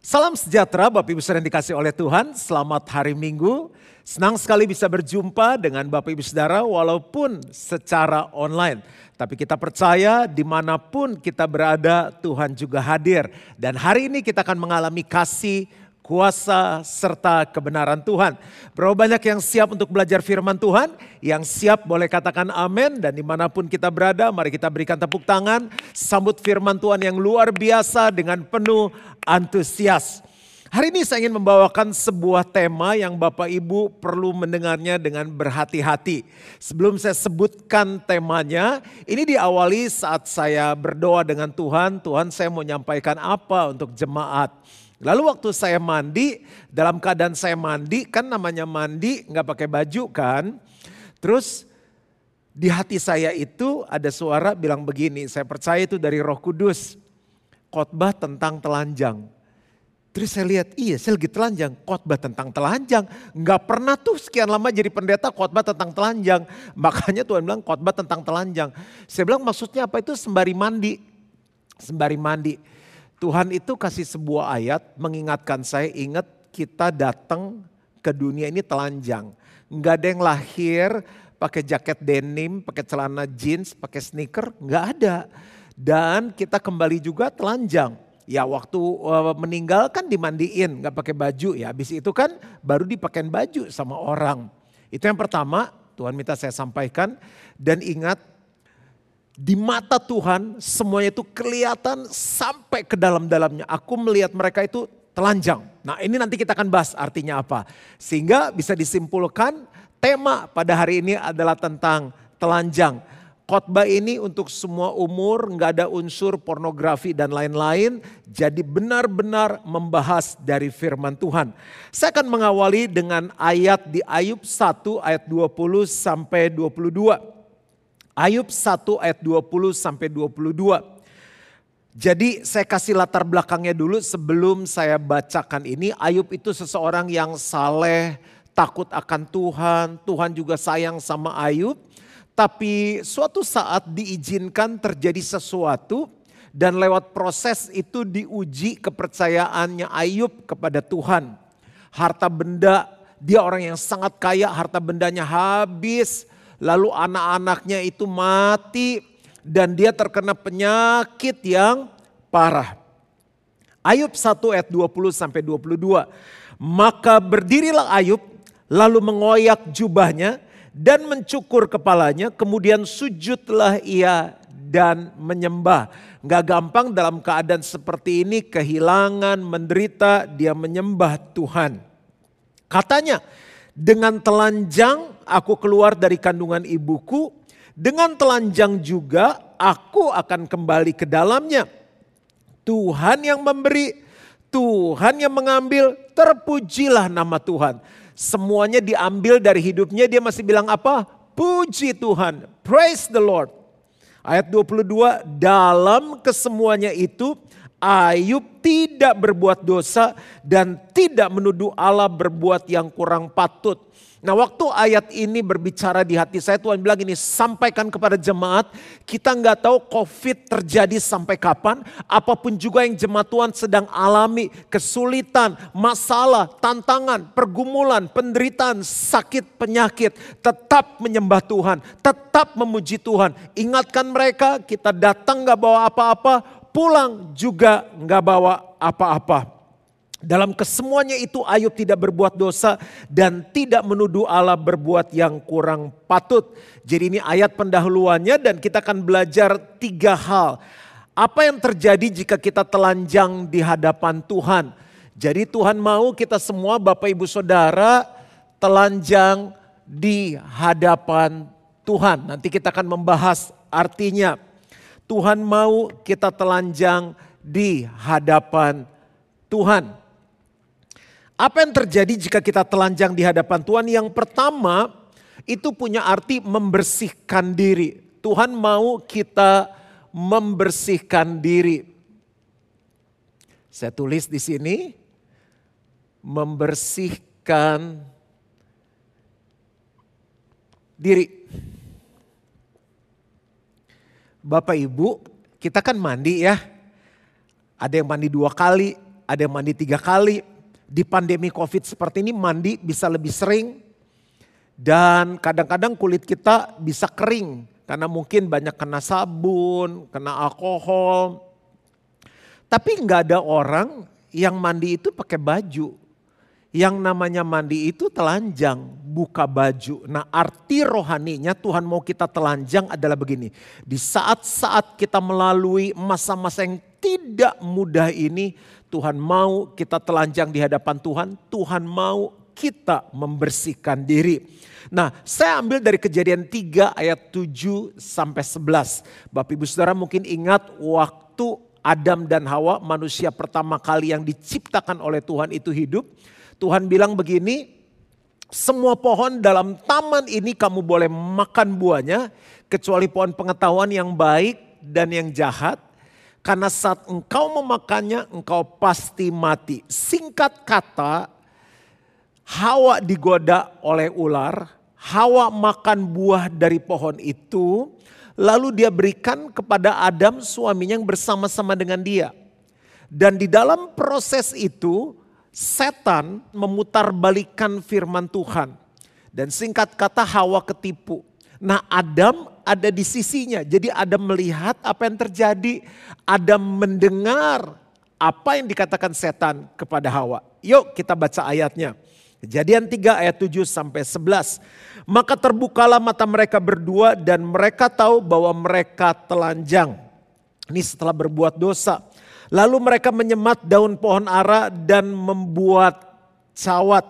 Salam sejahtera Bapak Ibu Saudara yang dikasih oleh Tuhan. Selamat hari Minggu. Senang sekali bisa berjumpa dengan Bapak Ibu Saudara walaupun secara online. Tapi kita percaya di mana pun kita berada Tuhan juga hadir. Dan hari ini kita akan mengalami kasih, kuasa, serta kebenaran Tuhan. Berapa banyak yang siap untuk belajar firman Tuhan? Yang siap boleh katakan amin. Dan di mana pun kita berada mari kita berikan tepuk tangan. Sambut firman Tuhan yang luar biasa dengan penuh antusias. Hari ini saya ingin membawakan sebuah tema yang Bapak Ibu perlu mendengarnya dengan berhati-hati. Sebelum saya sebutkan temanya, ini diawali saat saya berdoa dengan Tuhan, Tuhan saya mau nyampaikan apa untuk jemaat. Lalu waktu saya mandi, dalam keadaan saya mandi, kan namanya mandi nggak pakai baju kan. Terus di hati saya itu ada suara bilang begini, saya percaya itu dari roh kudus. Khotbah tentang telanjang Terus saya lihat, iya saya lagi telanjang, khotbah tentang telanjang. Nggak pernah tuh sekian lama jadi pendeta khotbah tentang telanjang. Makanya Tuhan bilang khotbah tentang telanjang. Saya bilang maksudnya apa itu sembari mandi. Sembari mandi. Tuhan itu kasih sebuah ayat mengingatkan saya, ingat kita datang ke dunia ini telanjang. Nggak ada yang lahir pakai jaket denim, pakai celana jeans, pakai sneaker, nggak ada. Dan kita kembali juga telanjang Ya waktu uh, meninggal kan dimandiin, nggak pakai baju ya. Habis itu kan baru dipakai baju sama orang. Itu yang pertama, Tuhan minta saya sampaikan. Dan ingat, di mata Tuhan semuanya itu kelihatan sampai ke dalam-dalamnya. Aku melihat mereka itu telanjang. Nah ini nanti kita akan bahas artinya apa. Sehingga bisa disimpulkan tema pada hari ini adalah tentang telanjang. Khotbah ini untuk semua umur, nggak ada unsur pornografi dan lain-lain. Jadi benar-benar membahas dari firman Tuhan. Saya akan mengawali dengan ayat di Ayub 1 ayat 20 sampai 22. Ayub 1 ayat 20 sampai 22. Jadi saya kasih latar belakangnya dulu sebelum saya bacakan ini. Ayub itu seseorang yang saleh, takut akan Tuhan. Tuhan juga sayang sama Ayub tapi suatu saat diizinkan terjadi sesuatu dan lewat proses itu diuji kepercayaannya Ayub kepada Tuhan. Harta benda, dia orang yang sangat kaya, harta bendanya habis, lalu anak-anaknya itu mati dan dia terkena penyakit yang parah. Ayub 1 ayat 20 sampai 22. Maka berdirilah Ayub lalu mengoyak jubahnya dan mencukur kepalanya, kemudian sujudlah ia dan menyembah. Gak gampang dalam keadaan seperti ini, kehilangan, menderita, dia menyembah Tuhan. Katanya, dengan telanjang aku keluar dari kandungan ibuku, dengan telanjang juga aku akan kembali ke dalamnya. Tuhan yang memberi, Tuhan yang mengambil, terpujilah nama Tuhan semuanya diambil dari hidupnya, dia masih bilang apa? Puji Tuhan, praise the Lord. Ayat 22, dalam kesemuanya itu Ayub tidak berbuat dosa dan tidak menuduh Allah berbuat yang kurang patut. Nah waktu ayat ini berbicara di hati saya Tuhan bilang ini sampaikan kepada jemaat kita nggak tahu covid terjadi sampai kapan apa pun juga yang jemaat Tuhan sedang alami kesulitan, masalah, tantangan, pergumulan, penderitaan, sakit, penyakit tetap menyembah Tuhan, tetap memuji Tuhan. Ingatkan mereka kita datang nggak bawa apa-apa, pulang juga nggak bawa apa-apa. Dalam kesemuanya itu Ayub tidak berbuat dosa dan tidak menuduh Allah berbuat yang kurang patut. Jadi ini ayat pendahuluannya dan kita akan belajar tiga hal. Apa yang terjadi jika kita telanjang di hadapan Tuhan? Jadi Tuhan mau kita semua Bapak Ibu Saudara telanjang di hadapan Tuhan. Nanti kita akan membahas artinya. Tuhan mau kita telanjang di hadapan Tuhan. Apa yang terjadi jika kita telanjang di hadapan Tuhan? Yang pertama itu punya arti membersihkan diri. Tuhan mau kita membersihkan diri. Saya tulis di sini membersihkan diri. Bapak Ibu, kita kan mandi ya. Ada yang mandi dua kali, ada yang mandi tiga kali. Di pandemi COVID seperti ini mandi bisa lebih sering. Dan kadang-kadang kulit kita bisa kering karena mungkin banyak kena sabun, kena alkohol. Tapi nggak ada orang yang mandi itu pakai baju. Yang namanya mandi itu telanjang, buka baju. Nah arti rohaninya Tuhan mau kita telanjang adalah begini. Di saat-saat kita melalui masa-masa yang tidak mudah ini, Tuhan mau kita telanjang di hadapan Tuhan. Tuhan mau kita membersihkan diri. Nah saya ambil dari kejadian 3 ayat 7 sampai 11. Bapak ibu saudara mungkin ingat waktu Adam dan Hawa manusia pertama kali yang diciptakan oleh Tuhan itu hidup Tuhan bilang begini, semua pohon dalam taman ini kamu boleh makan buahnya, kecuali pohon pengetahuan yang baik dan yang jahat. Karena saat engkau memakannya, engkau pasti mati. Singkat kata, Hawa digoda oleh ular, Hawa makan buah dari pohon itu, lalu dia berikan kepada Adam suaminya yang bersama-sama dengan dia. Dan di dalam proses itu, setan memutarbalikan firman Tuhan. Dan singkat kata Hawa ketipu. Nah Adam ada di sisinya. Jadi Adam melihat apa yang terjadi. Adam mendengar apa yang dikatakan setan kepada Hawa. Yuk kita baca ayatnya. Kejadian 3 ayat 7 sampai 11. Maka terbukalah mata mereka berdua dan mereka tahu bahwa mereka telanjang. Ini setelah berbuat dosa. Lalu mereka menyemat daun pohon ara dan membuat cawat.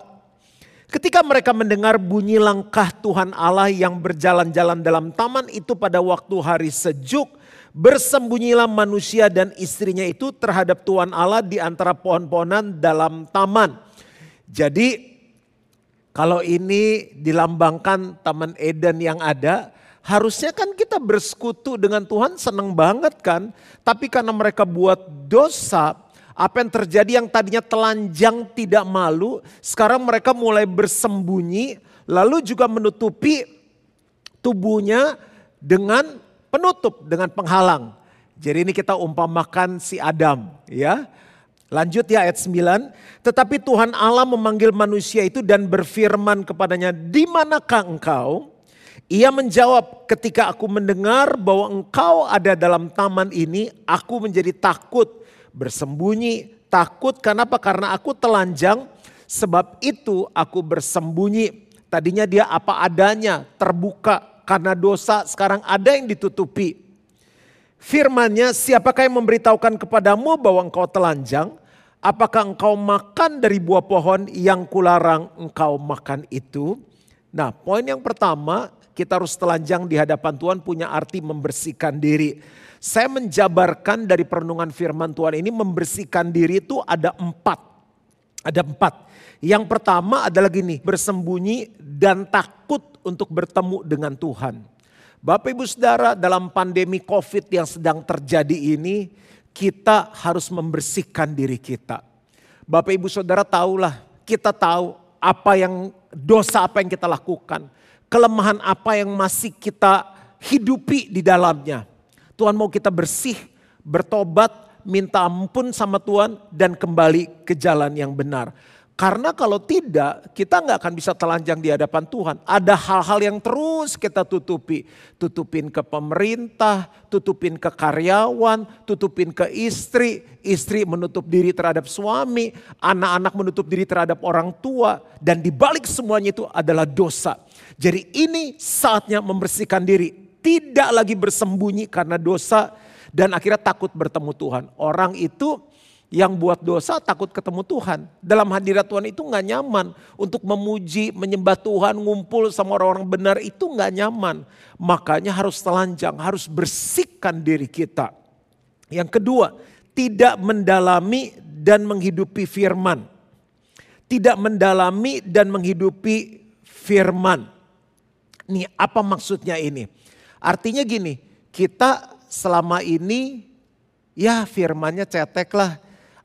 Ketika mereka mendengar bunyi langkah Tuhan Allah yang berjalan-jalan dalam taman itu pada waktu hari sejuk, bersembunyilah manusia dan istrinya itu terhadap Tuhan Allah di antara pohon-pohonan dalam taman. Jadi kalau ini dilambangkan Taman Eden yang ada, Harusnya kan kita bersekutu dengan Tuhan senang banget kan. Tapi karena mereka buat dosa, apa yang terjadi yang tadinya telanjang tidak malu, sekarang mereka mulai bersembunyi, lalu juga menutupi tubuhnya dengan penutup, dengan penghalang. Jadi ini kita umpamakan si Adam ya. Lanjut ya ayat 9. Tetapi Tuhan Allah memanggil manusia itu dan berfirman kepadanya, di manakah engkau? Ia menjawab, "Ketika aku mendengar bahwa engkau ada dalam taman ini, aku menjadi takut, bersembunyi, takut kenapa? Karena aku telanjang, sebab itu aku bersembunyi." Tadinya dia apa adanya, terbuka karena dosa, sekarang ada yang ditutupi. Firmannya, siapakah yang memberitahukan kepadamu bahwa engkau telanjang? Apakah engkau makan dari buah pohon yang kularang engkau makan itu? Nah poin yang pertama kita harus telanjang di hadapan Tuhan punya arti membersihkan diri. Saya menjabarkan dari perenungan firman Tuhan ini membersihkan diri itu ada empat. Ada empat. Yang pertama adalah gini, bersembunyi dan takut untuk bertemu dengan Tuhan. Bapak ibu saudara dalam pandemi covid yang sedang terjadi ini, kita harus membersihkan diri kita. Bapak ibu saudara tahulah, kita tahu apa yang dosa apa yang kita lakukan kelemahan apa yang masih kita hidupi di dalamnya. Tuhan mau kita bersih, bertobat, minta ampun sama Tuhan dan kembali ke jalan yang benar. Karena kalau tidak, kita nggak akan bisa telanjang di hadapan Tuhan. Ada hal-hal yang terus kita tutupi. Tutupin ke pemerintah, tutupin ke karyawan, tutupin ke istri. Istri menutup diri terhadap suami, anak-anak menutup diri terhadap orang tua. Dan dibalik semuanya itu adalah dosa. Jadi ini saatnya membersihkan diri. Tidak lagi bersembunyi karena dosa dan akhirnya takut bertemu Tuhan. Orang itu yang buat dosa takut ketemu Tuhan. Dalam hadirat Tuhan itu nggak nyaman. Untuk memuji, menyembah Tuhan, ngumpul sama orang-orang benar itu nggak nyaman. Makanya harus telanjang, harus bersihkan diri kita. Yang kedua, tidak mendalami dan menghidupi firman. Tidak mendalami dan menghidupi firman. Nih apa maksudnya ini? Artinya gini, kita selama ini ya firmannya cetek lah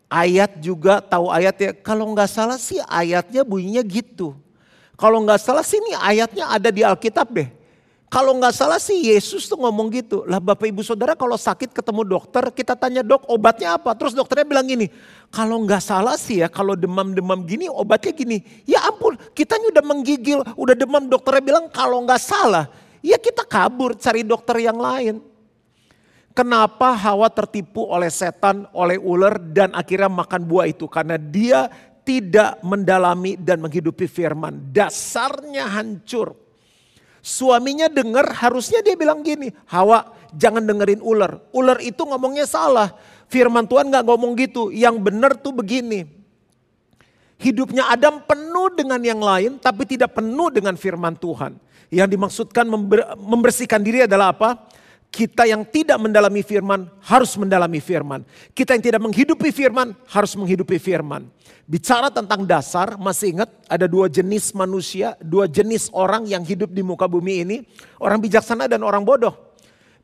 Ayat juga tahu ayat ya. Kalau nggak salah sih ayatnya bunyinya gitu. Kalau nggak salah sih ini ayatnya ada di Alkitab deh. Kalau nggak salah sih Yesus tuh ngomong gitu. Lah Bapak Ibu Saudara kalau sakit ketemu dokter kita tanya dok obatnya apa. Terus dokternya bilang gini. Kalau nggak salah sih ya kalau demam-demam gini obatnya gini. Ya ampun kita udah menggigil udah demam dokternya bilang kalau nggak salah. Ya kita kabur cari dokter yang lain. Kenapa Hawa tertipu oleh setan, oleh ular dan akhirnya makan buah itu? Karena dia tidak mendalami dan menghidupi firman. Dasarnya hancur. Suaminya dengar harusnya dia bilang gini, Hawa jangan dengerin ular. Ular itu ngomongnya salah. Firman Tuhan gak ngomong gitu. Yang benar tuh begini. Hidupnya Adam penuh dengan yang lain tapi tidak penuh dengan firman Tuhan. Yang dimaksudkan membersihkan diri adalah apa? Kita yang tidak mendalami firman harus mendalami firman. Kita yang tidak menghidupi firman harus menghidupi firman. Bicara tentang dasar, masih ingat ada dua jenis manusia, dua jenis orang yang hidup di muka bumi ini. Orang bijaksana dan orang bodoh.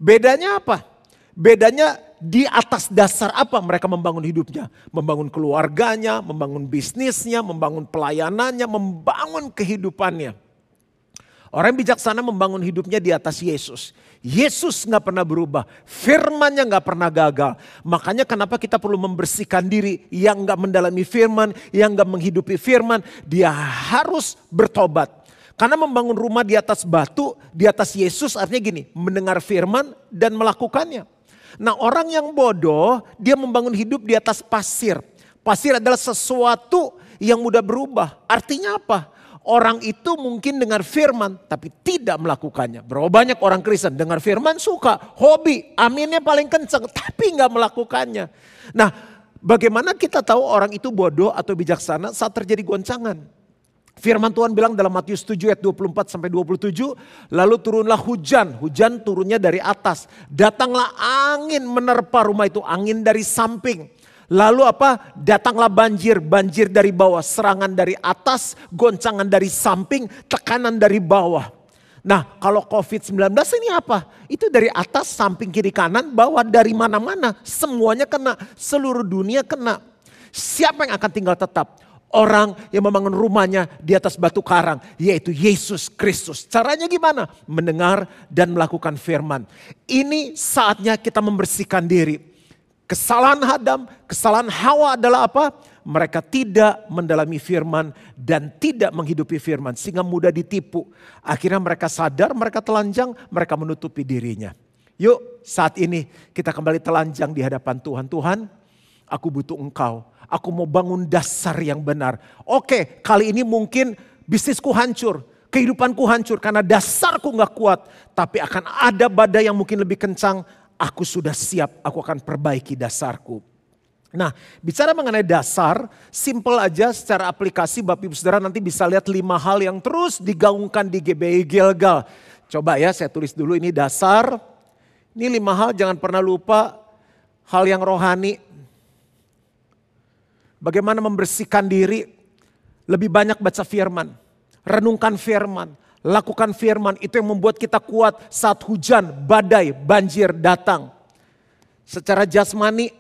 Bedanya apa? Bedanya di atas dasar apa mereka membangun hidupnya. Membangun keluarganya, membangun bisnisnya, membangun pelayanannya, membangun kehidupannya. Orang bijaksana membangun hidupnya di atas Yesus. Yesus nggak pernah berubah, firmannya nggak pernah gagal. Makanya kenapa kita perlu membersihkan diri yang nggak mendalami firman, yang nggak menghidupi firman, dia harus bertobat. Karena membangun rumah di atas batu, di atas Yesus artinya gini, mendengar firman dan melakukannya. Nah orang yang bodoh, dia membangun hidup di atas pasir. Pasir adalah sesuatu yang mudah berubah. Artinya apa? Orang itu mungkin dengar firman tapi tidak melakukannya. Berapa banyak orang Kristen dengar firman suka, hobi, aminnya paling kenceng tapi nggak melakukannya. Nah bagaimana kita tahu orang itu bodoh atau bijaksana saat terjadi goncangan? Firman Tuhan bilang dalam Matius 7 ayat 24 sampai 27, lalu turunlah hujan, hujan turunnya dari atas. Datanglah angin menerpa rumah itu, angin dari samping Lalu apa? Datanglah banjir, banjir dari bawah, serangan dari atas, goncangan dari samping, tekanan dari bawah. Nah kalau COVID-19 ini apa? Itu dari atas, samping, kiri, kanan, bawah, dari mana-mana. Semuanya kena, seluruh dunia kena. Siapa yang akan tinggal tetap? Orang yang membangun rumahnya di atas batu karang, yaitu Yesus Kristus. Caranya gimana? Mendengar dan melakukan firman. Ini saatnya kita membersihkan diri Kesalahan Adam, kesalahan Hawa adalah apa? Mereka tidak mendalami firman dan tidak menghidupi firman sehingga mudah ditipu. Akhirnya mereka sadar, mereka telanjang, mereka menutupi dirinya. Yuk saat ini kita kembali telanjang di hadapan Tuhan. Tuhan aku butuh engkau. Aku mau bangun dasar yang benar. Oke kali ini mungkin bisnisku hancur. Kehidupanku hancur karena dasarku gak kuat. Tapi akan ada badai yang mungkin lebih kencang aku sudah siap, aku akan perbaiki dasarku. Nah, bicara mengenai dasar, simple aja secara aplikasi Bapak Ibu Saudara nanti bisa lihat lima hal yang terus digaungkan di GBI Gilgal. Coba ya saya tulis dulu ini dasar. Ini lima hal jangan pernah lupa hal yang rohani. Bagaimana membersihkan diri, lebih banyak baca firman, renungkan firman, Lakukan firman itu yang membuat kita kuat saat hujan, badai, banjir datang. Secara jasmani,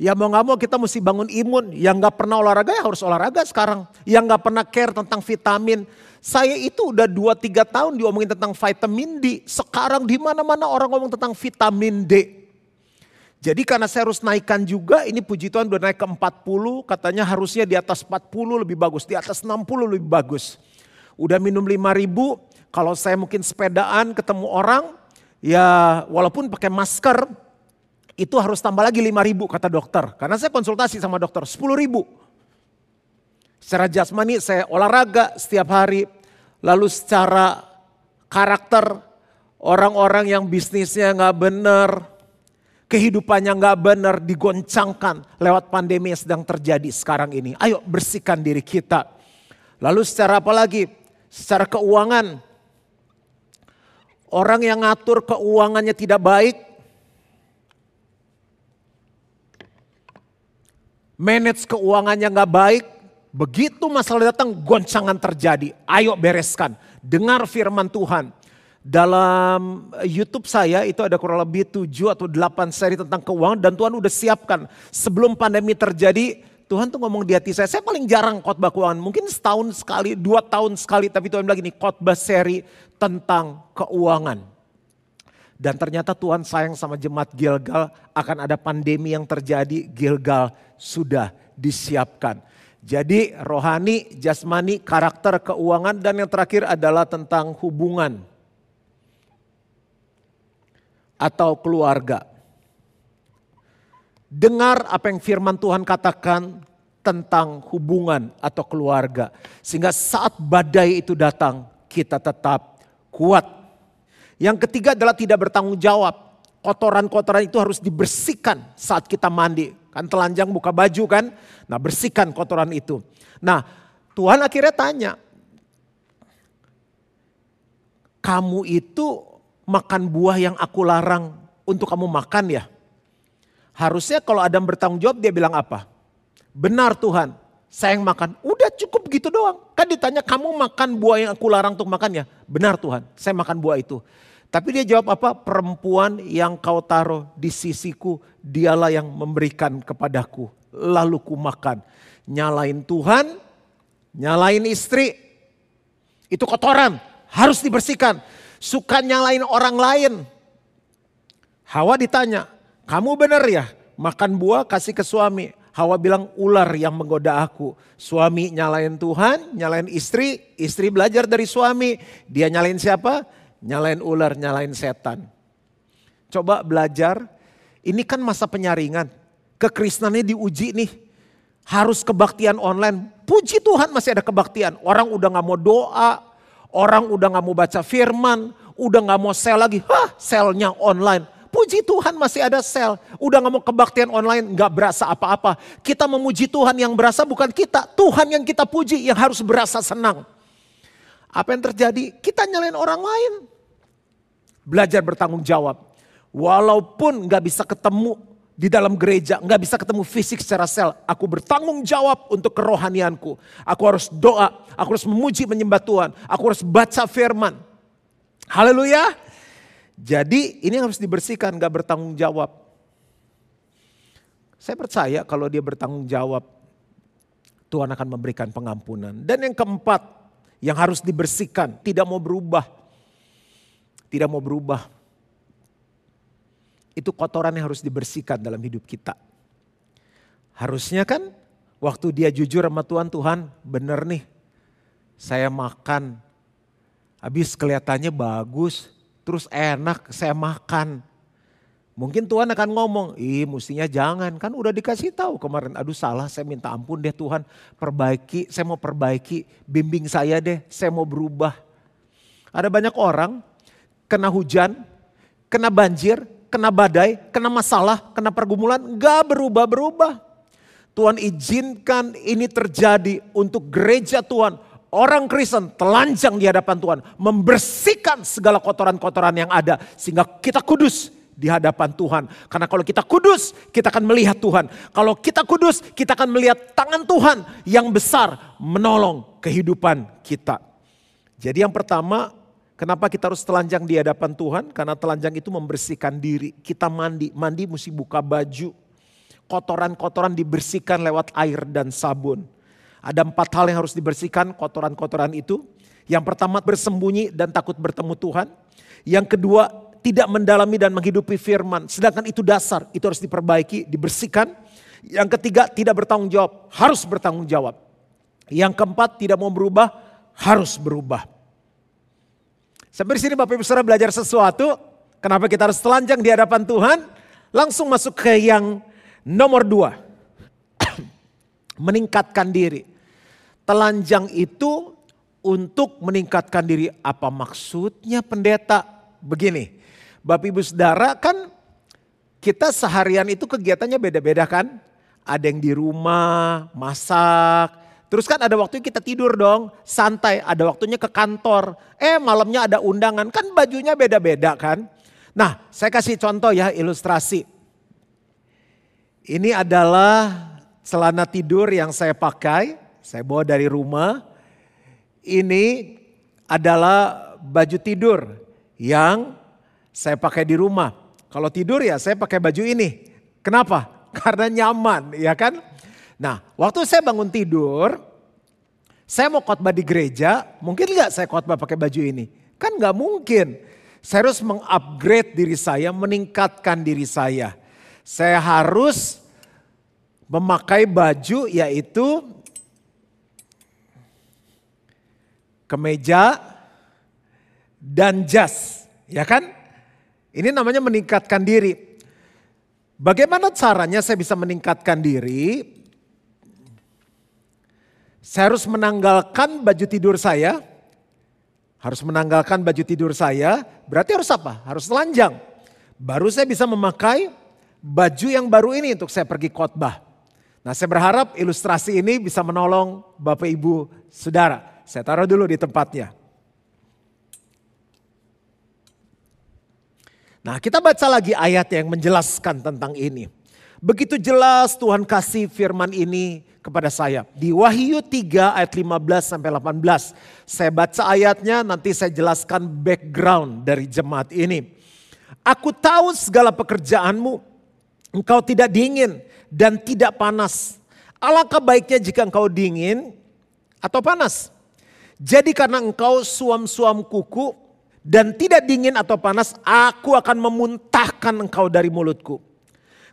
ya mau gak mau kita mesti bangun imun. Yang gak pernah olahraga ya harus olahraga sekarang. Yang gak pernah care tentang vitamin. Saya itu udah 2-3 tahun diomongin tentang vitamin D. Sekarang di mana mana orang ngomong tentang vitamin D. Jadi karena saya harus naikkan juga, ini puji Tuhan udah naik ke 40, katanya harusnya di atas 40 lebih bagus, di atas 60 lebih bagus. Udah minum 5 ribu, kalau saya mungkin sepedaan ketemu orang, ya walaupun pakai masker, itu harus tambah lagi 5 ribu kata dokter. Karena saya konsultasi sama dokter, 10 ribu. Secara jasmani saya olahraga setiap hari, lalu secara karakter orang-orang yang bisnisnya nggak benar, kehidupannya nggak benar digoncangkan lewat pandemi yang sedang terjadi sekarang ini. Ayo bersihkan diri kita. Lalu secara apa lagi? Secara keuangan. Orang yang ngatur keuangannya tidak baik. Manage keuangannya nggak baik. Begitu masalah datang goncangan terjadi. Ayo bereskan. Dengar firman Tuhan dalam YouTube saya itu ada kurang lebih 7 atau 8 seri tentang keuangan dan Tuhan udah siapkan sebelum pandemi terjadi Tuhan tuh ngomong di hati saya, saya paling jarang khotbah keuangan. Mungkin setahun sekali, dua tahun sekali. Tapi Tuhan bilang gini, khotbah seri tentang keuangan. Dan ternyata Tuhan sayang sama jemaat Gilgal akan ada pandemi yang terjadi. Gilgal sudah disiapkan. Jadi rohani, jasmani, karakter, keuangan. Dan yang terakhir adalah tentang hubungan. Atau keluarga dengar apa yang firman Tuhan katakan tentang hubungan atau keluarga. Sehingga saat badai itu datang, kita tetap kuat. Yang ketiga adalah tidak bertanggung jawab. Kotoran-kotoran itu harus dibersihkan saat kita mandi. Kan telanjang buka baju kan, nah bersihkan kotoran itu. Nah Tuhan akhirnya tanya, kamu itu makan buah yang aku larang untuk kamu makan ya? Harusnya kalau Adam bertanggung jawab dia bilang apa? Benar Tuhan, saya yang makan. Udah cukup gitu doang. Kan ditanya kamu makan buah yang aku larang untuk makan ya? Benar Tuhan, saya makan buah itu. Tapi dia jawab apa? Perempuan yang kau taruh di sisiku, dialah yang memberikan kepadaku. Lalu ku makan. Nyalain Tuhan, nyalain istri. Itu kotoran, harus dibersihkan. Suka nyalain orang lain. Hawa ditanya, kamu benar ya makan buah kasih ke suami. Hawa bilang ular yang menggoda aku. Suami nyalain Tuhan, nyalain istri, istri belajar dari suami. Dia nyalain siapa? Nyalain ular, nyalain setan. Coba belajar, ini kan masa penyaringan. Kekristenannya diuji nih. Harus kebaktian online. Puji Tuhan masih ada kebaktian. Orang udah gak mau doa, orang udah gak mau baca firman, udah gak mau sel lagi. Hah, selnya online Puji Tuhan masih ada sel. Udah gak mau kebaktian online, gak berasa apa-apa. Kita memuji Tuhan yang berasa bukan kita. Tuhan yang kita puji yang harus berasa senang. Apa yang terjadi? Kita nyalain orang lain. Belajar bertanggung jawab. Walaupun gak bisa ketemu di dalam gereja, gak bisa ketemu fisik secara sel. Aku bertanggung jawab untuk kerohanianku. Aku harus doa, aku harus memuji menyembah Tuhan. Aku harus baca firman. Haleluya. Jadi ini harus dibersihkan, gak bertanggung jawab. Saya percaya kalau dia bertanggung jawab, Tuhan akan memberikan pengampunan. Dan yang keempat, yang harus dibersihkan, tidak mau berubah. Tidak mau berubah. Itu kotoran yang harus dibersihkan dalam hidup kita. Harusnya kan waktu dia jujur sama Tuhan, Tuhan bener nih saya makan. Habis kelihatannya bagus, terus enak saya makan. Mungkin Tuhan akan ngomong, ih mestinya jangan. Kan udah dikasih tahu kemarin, aduh salah saya minta ampun deh Tuhan. Perbaiki, saya mau perbaiki, bimbing saya deh, saya mau berubah. Ada banyak orang kena hujan, kena banjir, kena badai, kena masalah, kena pergumulan, gak berubah-berubah. Tuhan izinkan ini terjadi untuk gereja Tuhan orang Kristen telanjang di hadapan Tuhan, membersihkan segala kotoran-kotoran yang ada sehingga kita kudus di hadapan Tuhan. Karena kalau kita kudus, kita akan melihat Tuhan. Kalau kita kudus, kita akan melihat tangan Tuhan yang besar menolong kehidupan kita. Jadi yang pertama, kenapa kita harus telanjang di hadapan Tuhan? Karena telanjang itu membersihkan diri. Kita mandi, mandi mesti buka baju. Kotoran-kotoran dibersihkan lewat air dan sabun. Ada empat hal yang harus dibersihkan kotoran-kotoran itu. Yang pertama bersembunyi dan takut bertemu Tuhan. Yang kedua tidak mendalami dan menghidupi firman. Sedangkan itu dasar, itu harus diperbaiki, dibersihkan. Yang ketiga tidak bertanggung jawab, harus bertanggung jawab. Yang keempat tidak mau berubah, harus berubah. Sampai di sini Bapak Ibu Saudara belajar sesuatu. Kenapa kita harus telanjang di hadapan Tuhan? Langsung masuk ke yang nomor dua. Meningkatkan diri telanjang itu untuk meningkatkan diri. Apa maksudnya pendeta? Begini, Bapak Ibu Saudara kan kita seharian itu kegiatannya beda-beda kan. Ada yang di rumah, masak. Terus kan ada waktu kita tidur dong, santai. Ada waktunya ke kantor. Eh malamnya ada undangan, kan bajunya beda-beda kan. Nah saya kasih contoh ya ilustrasi. Ini adalah celana tidur yang saya pakai saya bawa dari rumah. Ini adalah baju tidur yang saya pakai di rumah. Kalau tidur ya saya pakai baju ini. Kenapa? Karena nyaman, ya kan? Nah, waktu saya bangun tidur, saya mau khotbah di gereja, mungkin nggak saya khotbah pakai baju ini? Kan nggak mungkin. Saya harus mengupgrade diri saya, meningkatkan diri saya. Saya harus memakai baju yaitu kemeja dan jas, ya kan? Ini namanya meningkatkan diri. Bagaimana caranya saya bisa meningkatkan diri? Saya harus menanggalkan baju tidur saya. Harus menanggalkan baju tidur saya, berarti harus apa? Harus telanjang. Baru saya bisa memakai baju yang baru ini untuk saya pergi khotbah. Nah saya berharap ilustrasi ini bisa menolong Bapak Ibu Saudara. Saya taruh dulu di tempatnya. Nah kita baca lagi ayat yang menjelaskan tentang ini. Begitu jelas Tuhan kasih firman ini kepada saya. Di Wahyu 3 ayat 15 sampai 18. Saya baca ayatnya nanti saya jelaskan background dari jemaat ini. Aku tahu segala pekerjaanmu. Engkau tidak dingin dan tidak panas. Alangkah baiknya jika engkau dingin atau panas. Jadi karena engkau suam-suam kuku dan tidak dingin atau panas, aku akan memuntahkan engkau dari mulutku.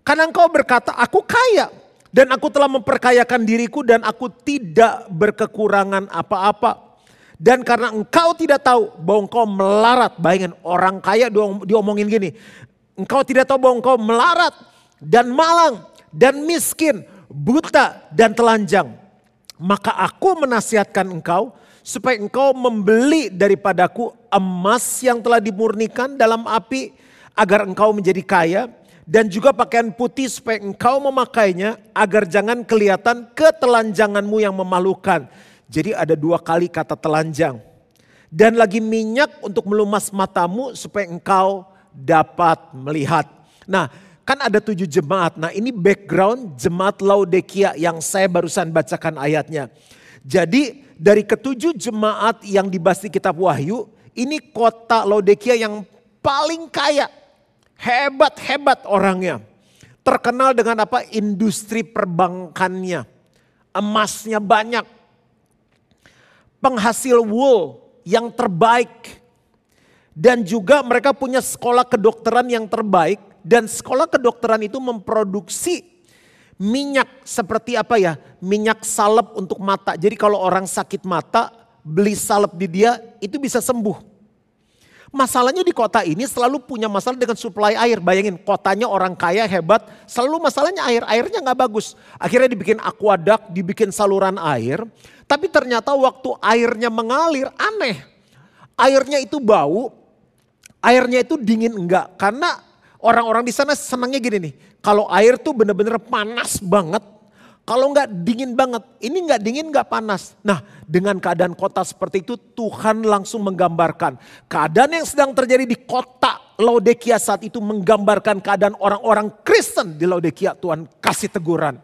Karena engkau berkata, aku kaya dan aku telah memperkayakan diriku dan aku tidak berkekurangan apa-apa. Dan karena engkau tidak tahu bahwa engkau melarat, bayangin orang kaya diomongin gini. Engkau tidak tahu bahwa engkau melarat dan malang dan miskin, buta dan telanjang. Maka aku menasihatkan engkau supaya engkau membeli daripadaku emas yang telah dimurnikan dalam api agar engkau menjadi kaya dan juga pakaian putih supaya engkau memakainya agar jangan kelihatan ketelanjanganmu yang memalukan. Jadi ada dua kali kata telanjang. Dan lagi minyak untuk melumas matamu supaya engkau dapat melihat. Nah kan ada tujuh jemaat. Nah ini background jemaat Laodikia yang saya barusan bacakan ayatnya. Jadi dari ketujuh jemaat yang dibahas di kitab Wahyu, ini kota Laodikia yang paling kaya. Hebat-hebat orangnya. Terkenal dengan apa? Industri perbankannya. Emasnya banyak. Penghasil wool yang terbaik. Dan juga mereka punya sekolah kedokteran yang terbaik. Dan sekolah kedokteran itu memproduksi minyak seperti apa ya? Minyak salep untuk mata. Jadi kalau orang sakit mata, beli salep di dia itu bisa sembuh. Masalahnya di kota ini selalu punya masalah dengan suplai air. Bayangin kotanya orang kaya hebat, selalu masalahnya air. Airnya nggak bagus. Akhirnya dibikin aquaduct, dibikin saluran air. Tapi ternyata waktu airnya mengalir aneh. Airnya itu bau, airnya itu dingin enggak. Karena Orang-orang di sana senangnya gini nih, kalau air tuh bener-bener panas banget, kalau nggak dingin banget, ini nggak dingin nggak panas. Nah dengan keadaan kota seperti itu Tuhan langsung menggambarkan. Keadaan yang sedang terjadi di kota Laodikia saat itu menggambarkan keadaan orang-orang Kristen di Laodikia. Tuhan kasih teguran.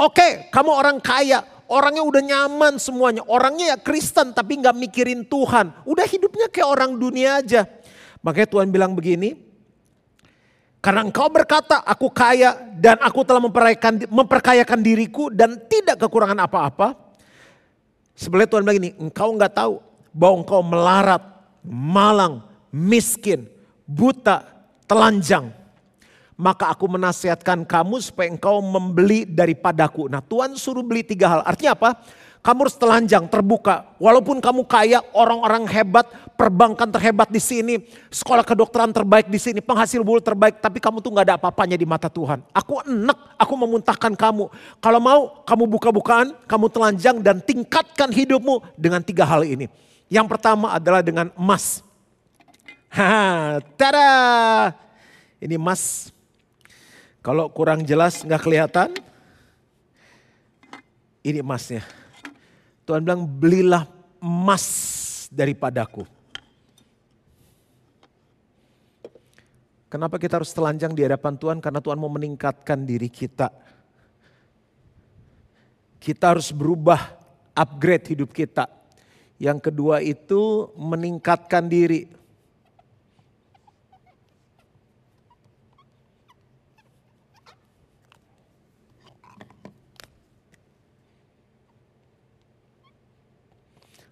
Oke kamu orang kaya, orangnya udah nyaman semuanya. Orangnya ya Kristen tapi nggak mikirin Tuhan. Udah hidupnya kayak orang dunia aja. Makanya Tuhan bilang begini, karena engkau berkata, aku kaya dan aku telah memperkayakan, memperkayakan diriku dan tidak kekurangan apa-apa. Sebenarnya Tuhan bilang ini, engkau enggak tahu bahwa engkau melarat, malang, miskin, buta, telanjang. Maka aku menasihatkan kamu supaya engkau membeli daripadaku. Nah Tuhan suruh beli tiga hal. Artinya apa? Kamu harus telanjang, terbuka. Walaupun kamu kaya, orang-orang hebat, perbankan terhebat di sini, sekolah kedokteran terbaik di sini, penghasil bulu terbaik, tapi kamu tuh gak ada apa-apanya di mata Tuhan. Aku enak, aku memuntahkan kamu. Kalau mau, kamu buka-bukaan, kamu telanjang dan tingkatkan hidupmu dengan tiga hal ini. Yang pertama adalah dengan emas. Ha, tada! Ini emas. Kalau kurang jelas nggak kelihatan, ini emasnya. Tuhan bilang belilah emas daripadaku. Kenapa kita harus telanjang di hadapan Tuhan? Karena Tuhan mau meningkatkan diri kita. Kita harus berubah, upgrade hidup kita. Yang kedua itu meningkatkan diri.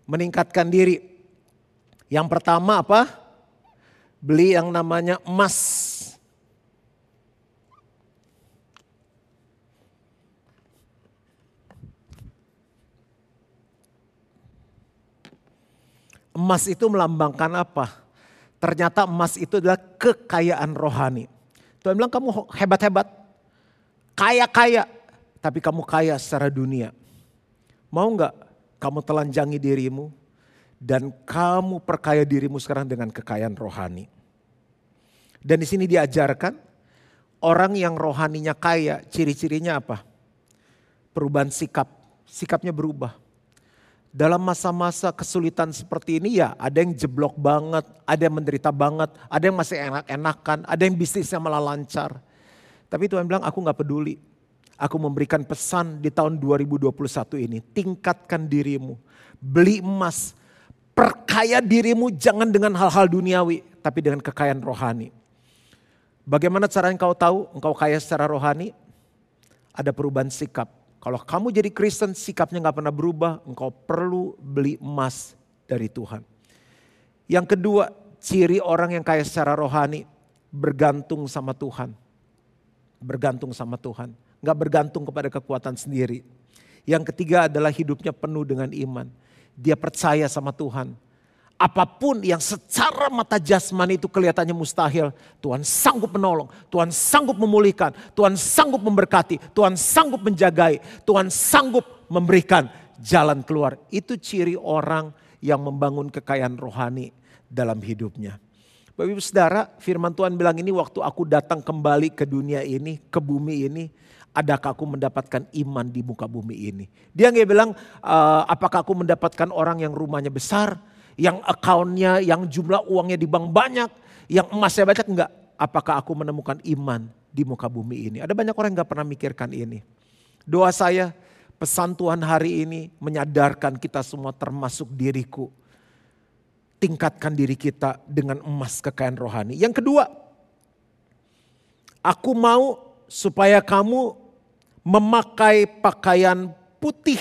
Meningkatkan diri. Yang pertama apa? Beli yang namanya emas. Emas itu melambangkan apa? Ternyata emas itu adalah kekayaan rohani. Tuhan bilang kamu hebat-hebat, kaya-kaya, tapi kamu kaya secara dunia. Mau nggak kamu telanjangi dirimu dan kamu perkaya dirimu sekarang dengan kekayaan rohani. Dan di sini diajarkan orang yang rohaninya kaya, ciri-cirinya apa? Perubahan sikap, sikapnya berubah dalam masa-masa kesulitan seperti ini ya ada yang jeblok banget, ada yang menderita banget, ada yang masih enak-enakan, ada yang bisnisnya malah lancar. Tapi Tuhan bilang aku gak peduli. Aku memberikan pesan di tahun 2021 ini, tingkatkan dirimu, beli emas, perkaya dirimu jangan dengan hal-hal duniawi, tapi dengan kekayaan rohani. Bagaimana cara engkau tahu engkau kaya secara rohani? Ada perubahan sikap kalau kamu jadi Kristen sikapnya nggak pernah berubah, engkau perlu beli emas dari Tuhan. Yang kedua, ciri orang yang kaya secara rohani bergantung sama Tuhan. Bergantung sama Tuhan, nggak bergantung kepada kekuatan sendiri. Yang ketiga adalah hidupnya penuh dengan iman. Dia percaya sama Tuhan apa pun yang secara mata jasmani itu kelihatannya mustahil, Tuhan sanggup menolong, Tuhan sanggup memulihkan, Tuhan sanggup memberkati, Tuhan sanggup menjagai, Tuhan sanggup memberikan jalan keluar. Itu ciri orang yang membangun kekayaan rohani dalam hidupnya. Bapak Ibu Saudara, firman Tuhan bilang ini waktu aku datang kembali ke dunia ini, ke bumi ini, adakah aku mendapatkan iman di muka bumi ini? Dia nggak bilang, uh, apakah aku mendapatkan orang yang rumahnya besar, yang akunnya, yang jumlah uangnya di bank banyak, yang emasnya banyak enggak. Apakah aku menemukan iman di muka bumi ini? Ada banyak orang yang enggak pernah mikirkan ini. Doa saya, pesan Tuhan hari ini menyadarkan kita semua termasuk diriku. Tingkatkan diri kita dengan emas kekayaan rohani. Yang kedua, aku mau supaya kamu memakai pakaian putih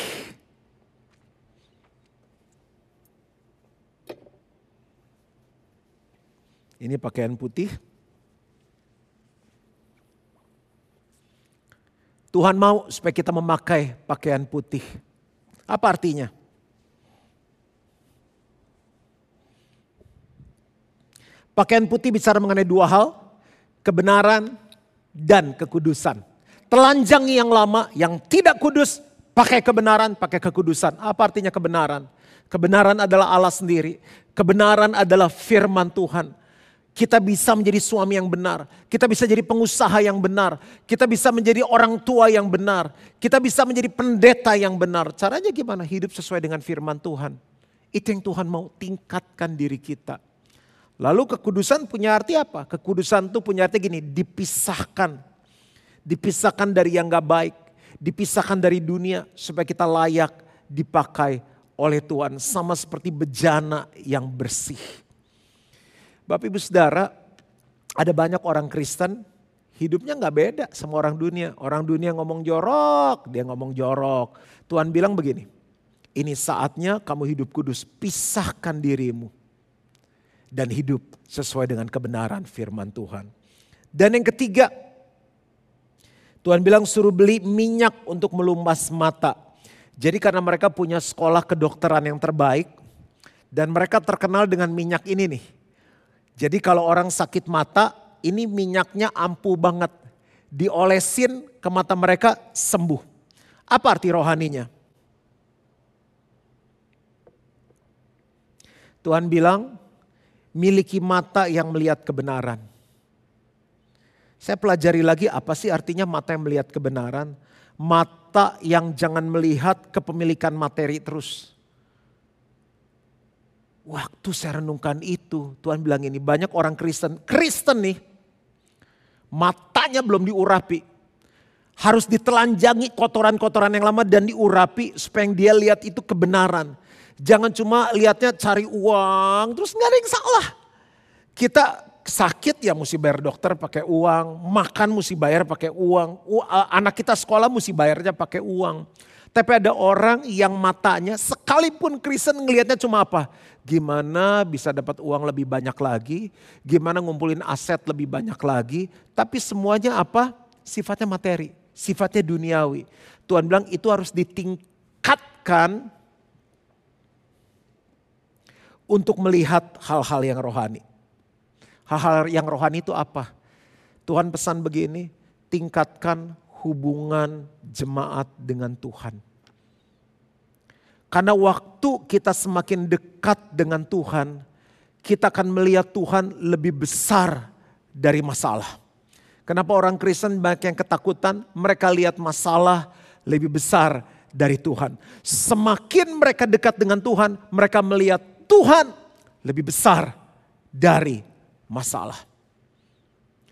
Ini pakaian putih. Tuhan mau supaya kita memakai pakaian putih. Apa artinya? Pakaian putih bicara mengenai dua hal, kebenaran dan kekudusan. Telanjangi yang lama, yang tidak kudus, pakai kebenaran, pakai kekudusan. Apa artinya kebenaran? Kebenaran adalah Allah sendiri. Kebenaran adalah firman Tuhan kita bisa menjadi suami yang benar, kita bisa jadi pengusaha yang benar, kita bisa menjadi orang tua yang benar, kita bisa menjadi pendeta yang benar. Caranya gimana? Hidup sesuai dengan firman Tuhan. Itu yang Tuhan mau tingkatkan diri kita. Lalu kekudusan punya arti apa? Kekudusan itu punya arti gini, dipisahkan. Dipisahkan dari yang gak baik, dipisahkan dari dunia supaya kita layak dipakai oleh Tuhan. Sama seperti bejana yang bersih. Bapak ibu saudara, ada banyak orang Kristen hidupnya nggak beda sama orang dunia. Orang dunia ngomong jorok, dia ngomong jorok. Tuhan bilang begini, ini saatnya kamu hidup kudus, pisahkan dirimu. Dan hidup sesuai dengan kebenaran firman Tuhan. Dan yang ketiga, Tuhan bilang suruh beli minyak untuk melumpas mata. Jadi karena mereka punya sekolah kedokteran yang terbaik. Dan mereka terkenal dengan minyak ini nih jadi kalau orang sakit mata, ini minyaknya ampuh banget. Diolesin ke mata mereka sembuh. Apa arti rohaninya? Tuhan bilang, miliki mata yang melihat kebenaran. Saya pelajari lagi apa sih artinya mata yang melihat kebenaran. Mata yang jangan melihat kepemilikan materi terus. Waktu saya renungkan itu, Tuhan bilang ini banyak orang Kristen, Kristen nih, matanya belum diurapi. Harus ditelanjangi kotoran-kotoran yang lama dan diurapi supaya dia lihat itu kebenaran. Jangan cuma lihatnya cari uang, terus nggak ada yang salah. Kita sakit ya mesti bayar dokter pakai uang, makan mesti bayar pakai uang, anak kita sekolah mesti bayarnya pakai uang. Tapi ada orang yang matanya sekalipun Kristen ngelihatnya cuma apa? Gimana bisa dapat uang lebih banyak lagi, gimana ngumpulin aset lebih banyak lagi, tapi semuanya apa? Sifatnya materi, sifatnya duniawi. Tuhan bilang itu harus ditingkatkan untuk melihat hal-hal yang rohani. Hal-hal yang rohani itu apa? Tuhan pesan begini, tingkatkan hubungan jemaat dengan Tuhan. Karena waktu kita semakin dekat dengan Tuhan, kita akan melihat Tuhan lebih besar dari masalah. Kenapa orang Kristen banyak yang ketakutan? Mereka lihat masalah lebih besar dari Tuhan. Semakin mereka dekat dengan Tuhan, mereka melihat Tuhan lebih besar dari masalah.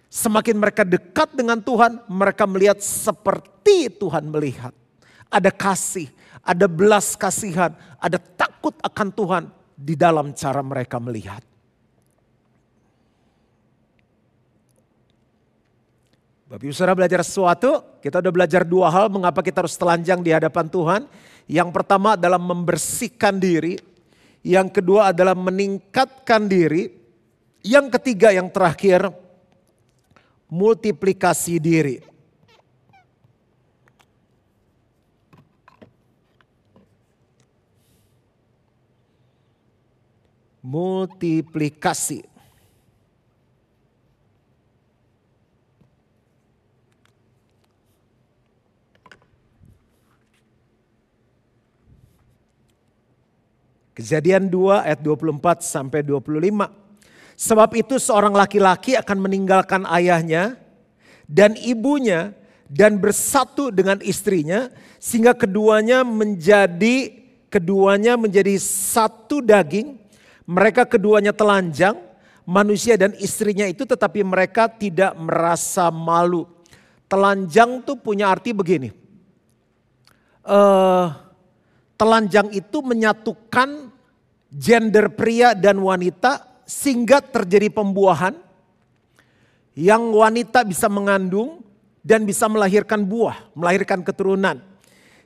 Semakin mereka dekat dengan Tuhan, mereka melihat seperti Tuhan melihat. Ada kasih, ada belas kasihan, ada takut akan Tuhan di dalam cara mereka melihat. Bapak Ibu Saudara belajar sesuatu, kita udah belajar dua hal mengapa kita harus telanjang di hadapan Tuhan. Yang pertama adalah membersihkan diri, yang kedua adalah meningkatkan diri, yang ketiga yang terakhir multiplikasi diri. Multiplikasi. Kejadian 2 ayat 24 sampai 25. Sebab itu seorang laki-laki akan meninggalkan ayahnya dan ibunya dan bersatu dengan istrinya sehingga keduanya menjadi keduanya menjadi satu daging. Mereka keduanya telanjang, manusia dan istrinya itu tetapi mereka tidak merasa malu. Telanjang tuh punya arti begini. Uh, telanjang itu menyatukan gender pria dan wanita sehingga terjadi pembuahan yang wanita bisa mengandung dan bisa melahirkan buah, melahirkan keturunan.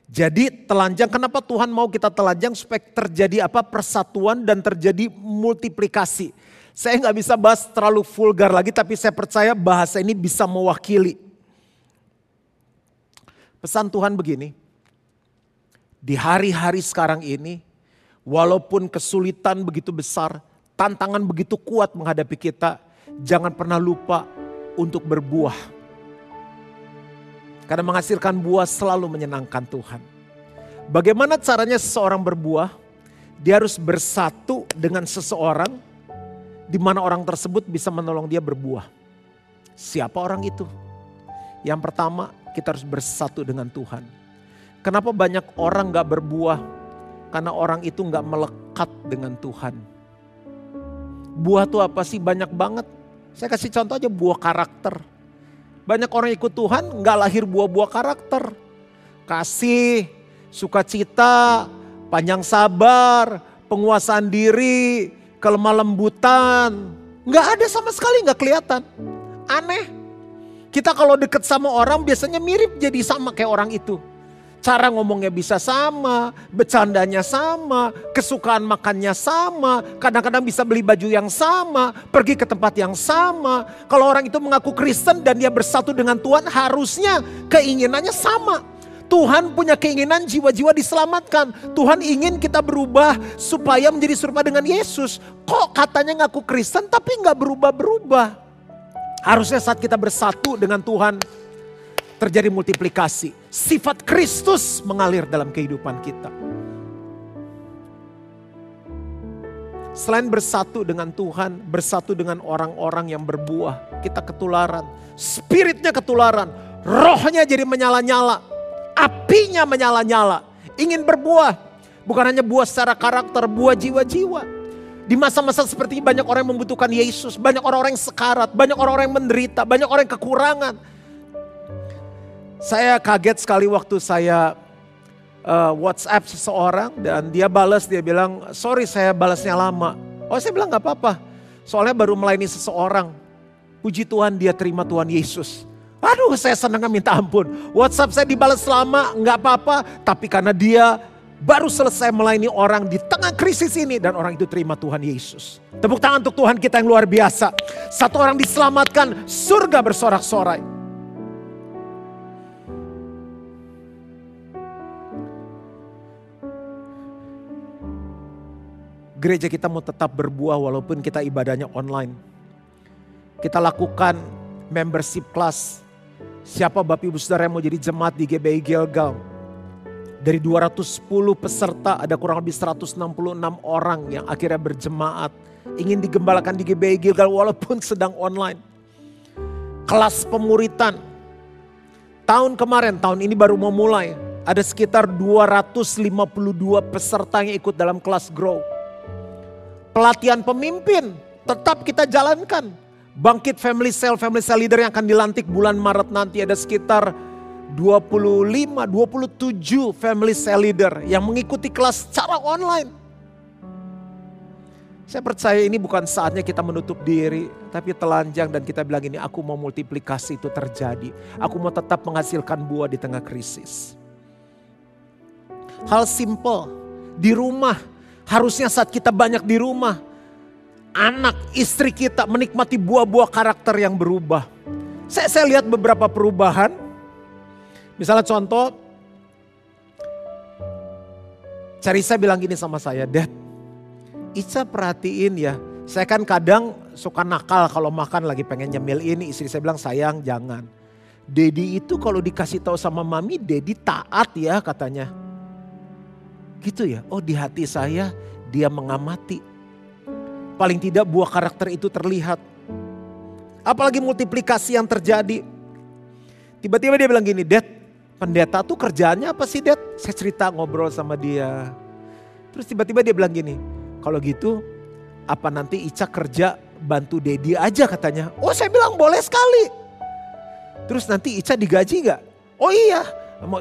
Jadi telanjang, kenapa Tuhan mau kita telanjang supaya terjadi apa persatuan dan terjadi multiplikasi. Saya nggak bisa bahas terlalu vulgar lagi, tapi saya percaya bahasa ini bisa mewakili. Pesan Tuhan begini, di hari-hari sekarang ini, walaupun kesulitan begitu besar, tantangan begitu kuat menghadapi kita, jangan pernah lupa untuk berbuah. Karena menghasilkan buah selalu menyenangkan Tuhan. Bagaimana caranya seseorang berbuah? Dia harus bersatu dengan seseorang di mana orang tersebut bisa menolong dia berbuah. Siapa orang itu? Yang pertama, kita harus bersatu dengan Tuhan. Kenapa banyak orang gak berbuah? Karena orang itu gak melekat dengan Tuhan Buah tuh apa sih? Banyak banget. Saya kasih contoh aja buah karakter. Banyak orang ikut Tuhan nggak lahir buah-buah karakter. Kasih, sukacita, panjang sabar, penguasaan diri, kelemah lembutan. Nggak ada sama sekali nggak kelihatan. Aneh. Kita kalau deket sama orang biasanya mirip jadi sama kayak orang itu. Cara ngomongnya bisa sama, bercandanya sama, kesukaan makannya sama, kadang-kadang bisa beli baju yang sama, pergi ke tempat yang sama. Kalau orang itu mengaku Kristen dan dia bersatu dengan Tuhan, harusnya keinginannya sama. Tuhan punya keinginan jiwa-jiwa diselamatkan. Tuhan ingin kita berubah supaya menjadi serupa dengan Yesus. Kok katanya ngaku Kristen tapi nggak berubah-berubah? Harusnya saat kita bersatu dengan Tuhan, terjadi multiplikasi. Sifat Kristus mengalir dalam kehidupan kita. Selain bersatu dengan Tuhan, bersatu dengan orang-orang yang berbuah, kita ketularan. Spiritnya ketularan, rohnya jadi menyala-nyala, apinya menyala-nyala. Ingin berbuah, bukan hanya buah secara karakter, buah jiwa-jiwa. Di masa-masa seperti ini banyak orang yang membutuhkan Yesus, banyak orang-orang yang sekarat, banyak orang-orang yang menderita, banyak orang yang kekurangan. Saya kaget sekali waktu saya uh, WhatsApp seseorang dan dia balas dia bilang sorry saya balasnya lama. Oh saya bilang nggak apa-apa. Soalnya baru melayani seseorang. Puji Tuhan dia terima Tuhan Yesus. Aduh saya senang minta ampun. WhatsApp saya dibalas lama nggak apa-apa. Tapi karena dia baru selesai melayani orang di tengah krisis ini. Dan orang itu terima Tuhan Yesus. Tepuk tangan untuk Tuhan kita yang luar biasa. Satu orang diselamatkan surga bersorak-sorai. Gereja kita mau tetap berbuah walaupun kita ibadahnya online. Kita lakukan membership class Siapa Bapak Ibu Saudara yang mau jadi jemaat di GBI Gilgal? Dari 210 peserta ada kurang lebih 166 orang yang akhirnya berjemaat. Ingin digembalakan di GBI Gilgal walaupun sedang online. Kelas pemuritan. Tahun kemarin, tahun ini baru mau mulai. Ada sekitar 252 peserta yang ikut dalam kelas grow. Pelatihan pemimpin tetap kita jalankan Bangkit Family Cell, Family Cell Leader yang akan dilantik bulan Maret nanti ada sekitar 25, 27 Family Cell Leader yang mengikuti kelas secara online. Saya percaya ini bukan saatnya kita menutup diri, tapi telanjang dan kita bilang ini aku mau multiplikasi itu terjadi. Aku mau tetap menghasilkan buah di tengah krisis. Hal simple, di rumah. Harusnya saat kita banyak di rumah, anak, istri kita menikmati buah-buah karakter yang berubah. Saya, saya lihat beberapa perubahan. Misalnya contoh, Carissa bilang gini sama saya, Dad, Ica perhatiin ya, saya kan kadang suka nakal kalau makan lagi pengen nyemil ini, istri saya bilang sayang jangan. Dedi itu kalau dikasih tahu sama mami, Dedi taat ya katanya. Gitu ya, oh di hati saya dia mengamati Paling tidak buah karakter itu terlihat. Apalagi multiplikasi yang terjadi. Tiba-tiba dia bilang gini, Dad, pendeta tuh kerjaannya apa sih Dad? Saya cerita ngobrol sama dia. Terus tiba-tiba dia bilang gini, kalau gitu apa nanti Ica kerja bantu Dedi aja katanya. Oh saya bilang boleh sekali. Terus nanti Ica digaji gak? Oh iya,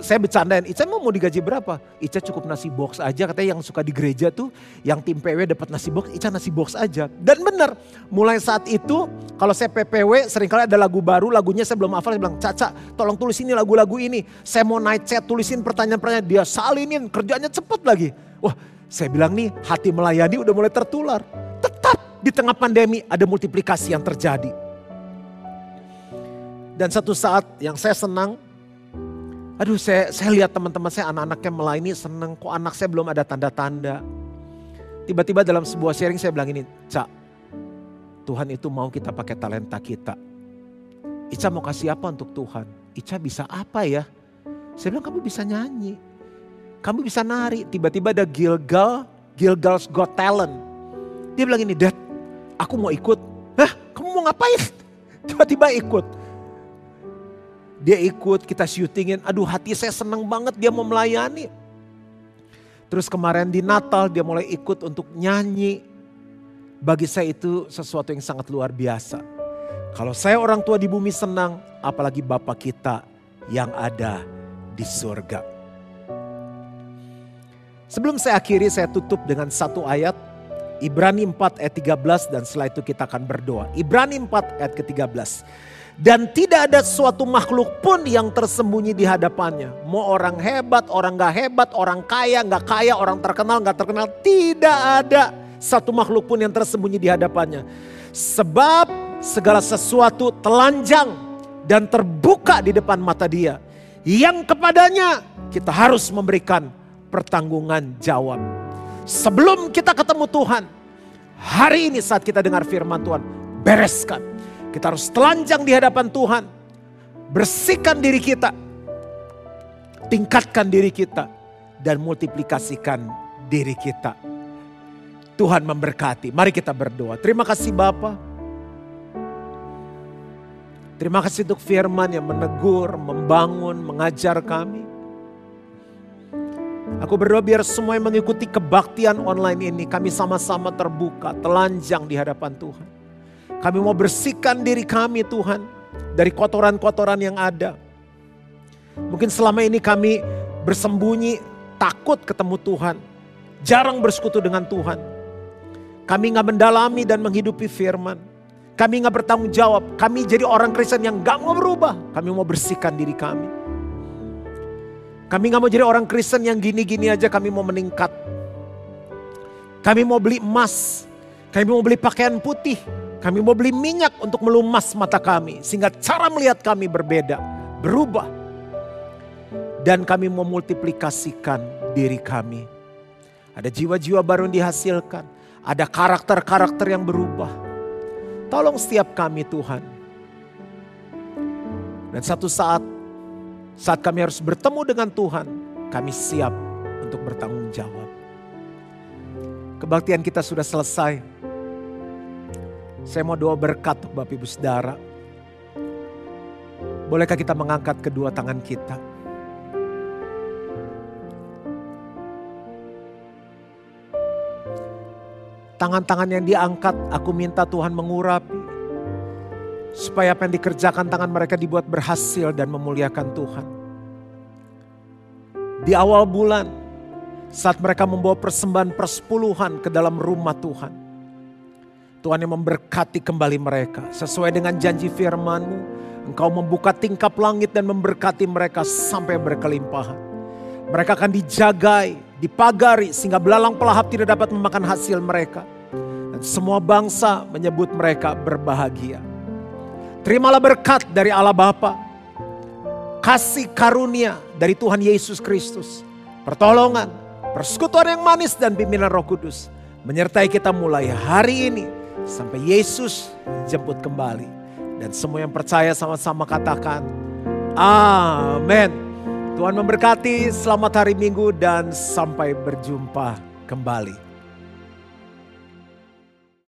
saya bercandain, Ica mau mau digaji berapa? Ica cukup nasi box aja, katanya yang suka di gereja tuh, yang tim PW dapat nasi box, Ica nasi box aja. Dan benar, mulai saat itu kalau saya PPW sering kali ada lagu baru, lagunya saya belum hafal, saya bilang, Caca tolong tulis ini lagu-lagu ini. Saya mau naik chat, tulisin pertanyaan-pertanyaan, dia salinin, kerjanya cepet lagi. Wah saya bilang nih hati melayani udah mulai tertular. Tetap di tengah pandemi ada multiplikasi yang terjadi. Dan satu saat yang saya senang, Aduh saya, saya lihat teman-teman saya anak-anaknya melayani seneng. Kok anak saya belum ada tanda-tanda. Tiba-tiba dalam sebuah sharing saya bilang ini. Cak, Tuhan itu mau kita pakai talenta kita. Ica mau kasih apa untuk Tuhan? Ica bisa apa ya? Saya bilang kamu bisa nyanyi. Kamu bisa nari. Tiba-tiba ada Gilgal, Gilgal's Got Talent. Dia bilang ini, Dad aku mau ikut. Hah kamu mau ngapain? Tiba-tiba ikut dia ikut, kita syutingin. Aduh hati saya senang banget dia mau melayani. Terus kemarin di Natal dia mulai ikut untuk nyanyi. Bagi saya itu sesuatu yang sangat luar biasa. Kalau saya orang tua di bumi senang, apalagi Bapak kita yang ada di surga. Sebelum saya akhiri, saya tutup dengan satu ayat. Ibrani 4 ayat 13 dan setelah itu kita akan berdoa. Ibrani 4 ayat ke-13. Dan tidak ada suatu makhluk pun yang tersembunyi di hadapannya. Mau orang hebat, orang gak hebat, orang kaya, gak kaya, orang terkenal, gak terkenal. Tidak ada satu makhluk pun yang tersembunyi di hadapannya. Sebab segala sesuatu telanjang dan terbuka di depan mata dia. Yang kepadanya kita harus memberikan pertanggungan jawab. Sebelum kita ketemu Tuhan, hari ini saat kita dengar firman Tuhan, bereskan kita harus telanjang di hadapan Tuhan. Bersihkan diri kita. Tingkatkan diri kita. Dan multiplikasikan diri kita. Tuhan memberkati. Mari kita berdoa. Terima kasih Bapa. Terima kasih untuk firman yang menegur, membangun, mengajar kami. Aku berdoa biar semua yang mengikuti kebaktian online ini kami sama-sama terbuka, telanjang di hadapan Tuhan. Kami mau bersihkan diri kami Tuhan dari kotoran-kotoran yang ada. Mungkin selama ini kami bersembunyi takut ketemu Tuhan. Jarang bersekutu dengan Tuhan. Kami nggak mendalami dan menghidupi firman. Kami nggak bertanggung jawab. Kami jadi orang Kristen yang nggak mau berubah. Kami mau bersihkan diri kami. Kami nggak mau jadi orang Kristen yang gini-gini aja. Kami mau meningkat. Kami mau beli emas. Kami mau beli pakaian putih. Kami mau beli minyak untuk melumas mata kami. Sehingga cara melihat kami berbeda. Berubah. Dan kami mau multiplikasikan diri kami. Ada jiwa-jiwa baru yang dihasilkan. Ada karakter-karakter yang berubah. Tolong setiap kami Tuhan. Dan satu saat, saat kami harus bertemu dengan Tuhan, kami siap untuk bertanggung jawab. Kebaktian kita sudah selesai. Saya mau doa berkat untuk Bapak Ibu Saudara. Bolehkah kita mengangkat kedua tangan kita? Tangan-tangan yang diangkat, aku minta Tuhan mengurapi. Supaya apa yang dikerjakan tangan mereka dibuat berhasil dan memuliakan Tuhan. Di awal bulan, saat mereka membawa persembahan persepuluhan ke dalam rumah Tuhan. Tuhan yang memberkati kembali mereka. Sesuai dengan janji firmanmu, engkau membuka tingkap langit dan memberkati mereka sampai berkelimpahan. Mereka akan dijagai, dipagari sehingga belalang pelahap tidak dapat memakan hasil mereka. Dan semua bangsa menyebut mereka berbahagia. Terimalah berkat dari Allah Bapa, kasih karunia dari Tuhan Yesus Kristus, pertolongan, persekutuan yang manis dan pimpinan Roh Kudus menyertai kita mulai hari ini sampai Yesus jemput kembali. Dan semua yang percaya sama-sama katakan, Amin. Tuhan memberkati, selamat hari Minggu dan sampai berjumpa kembali.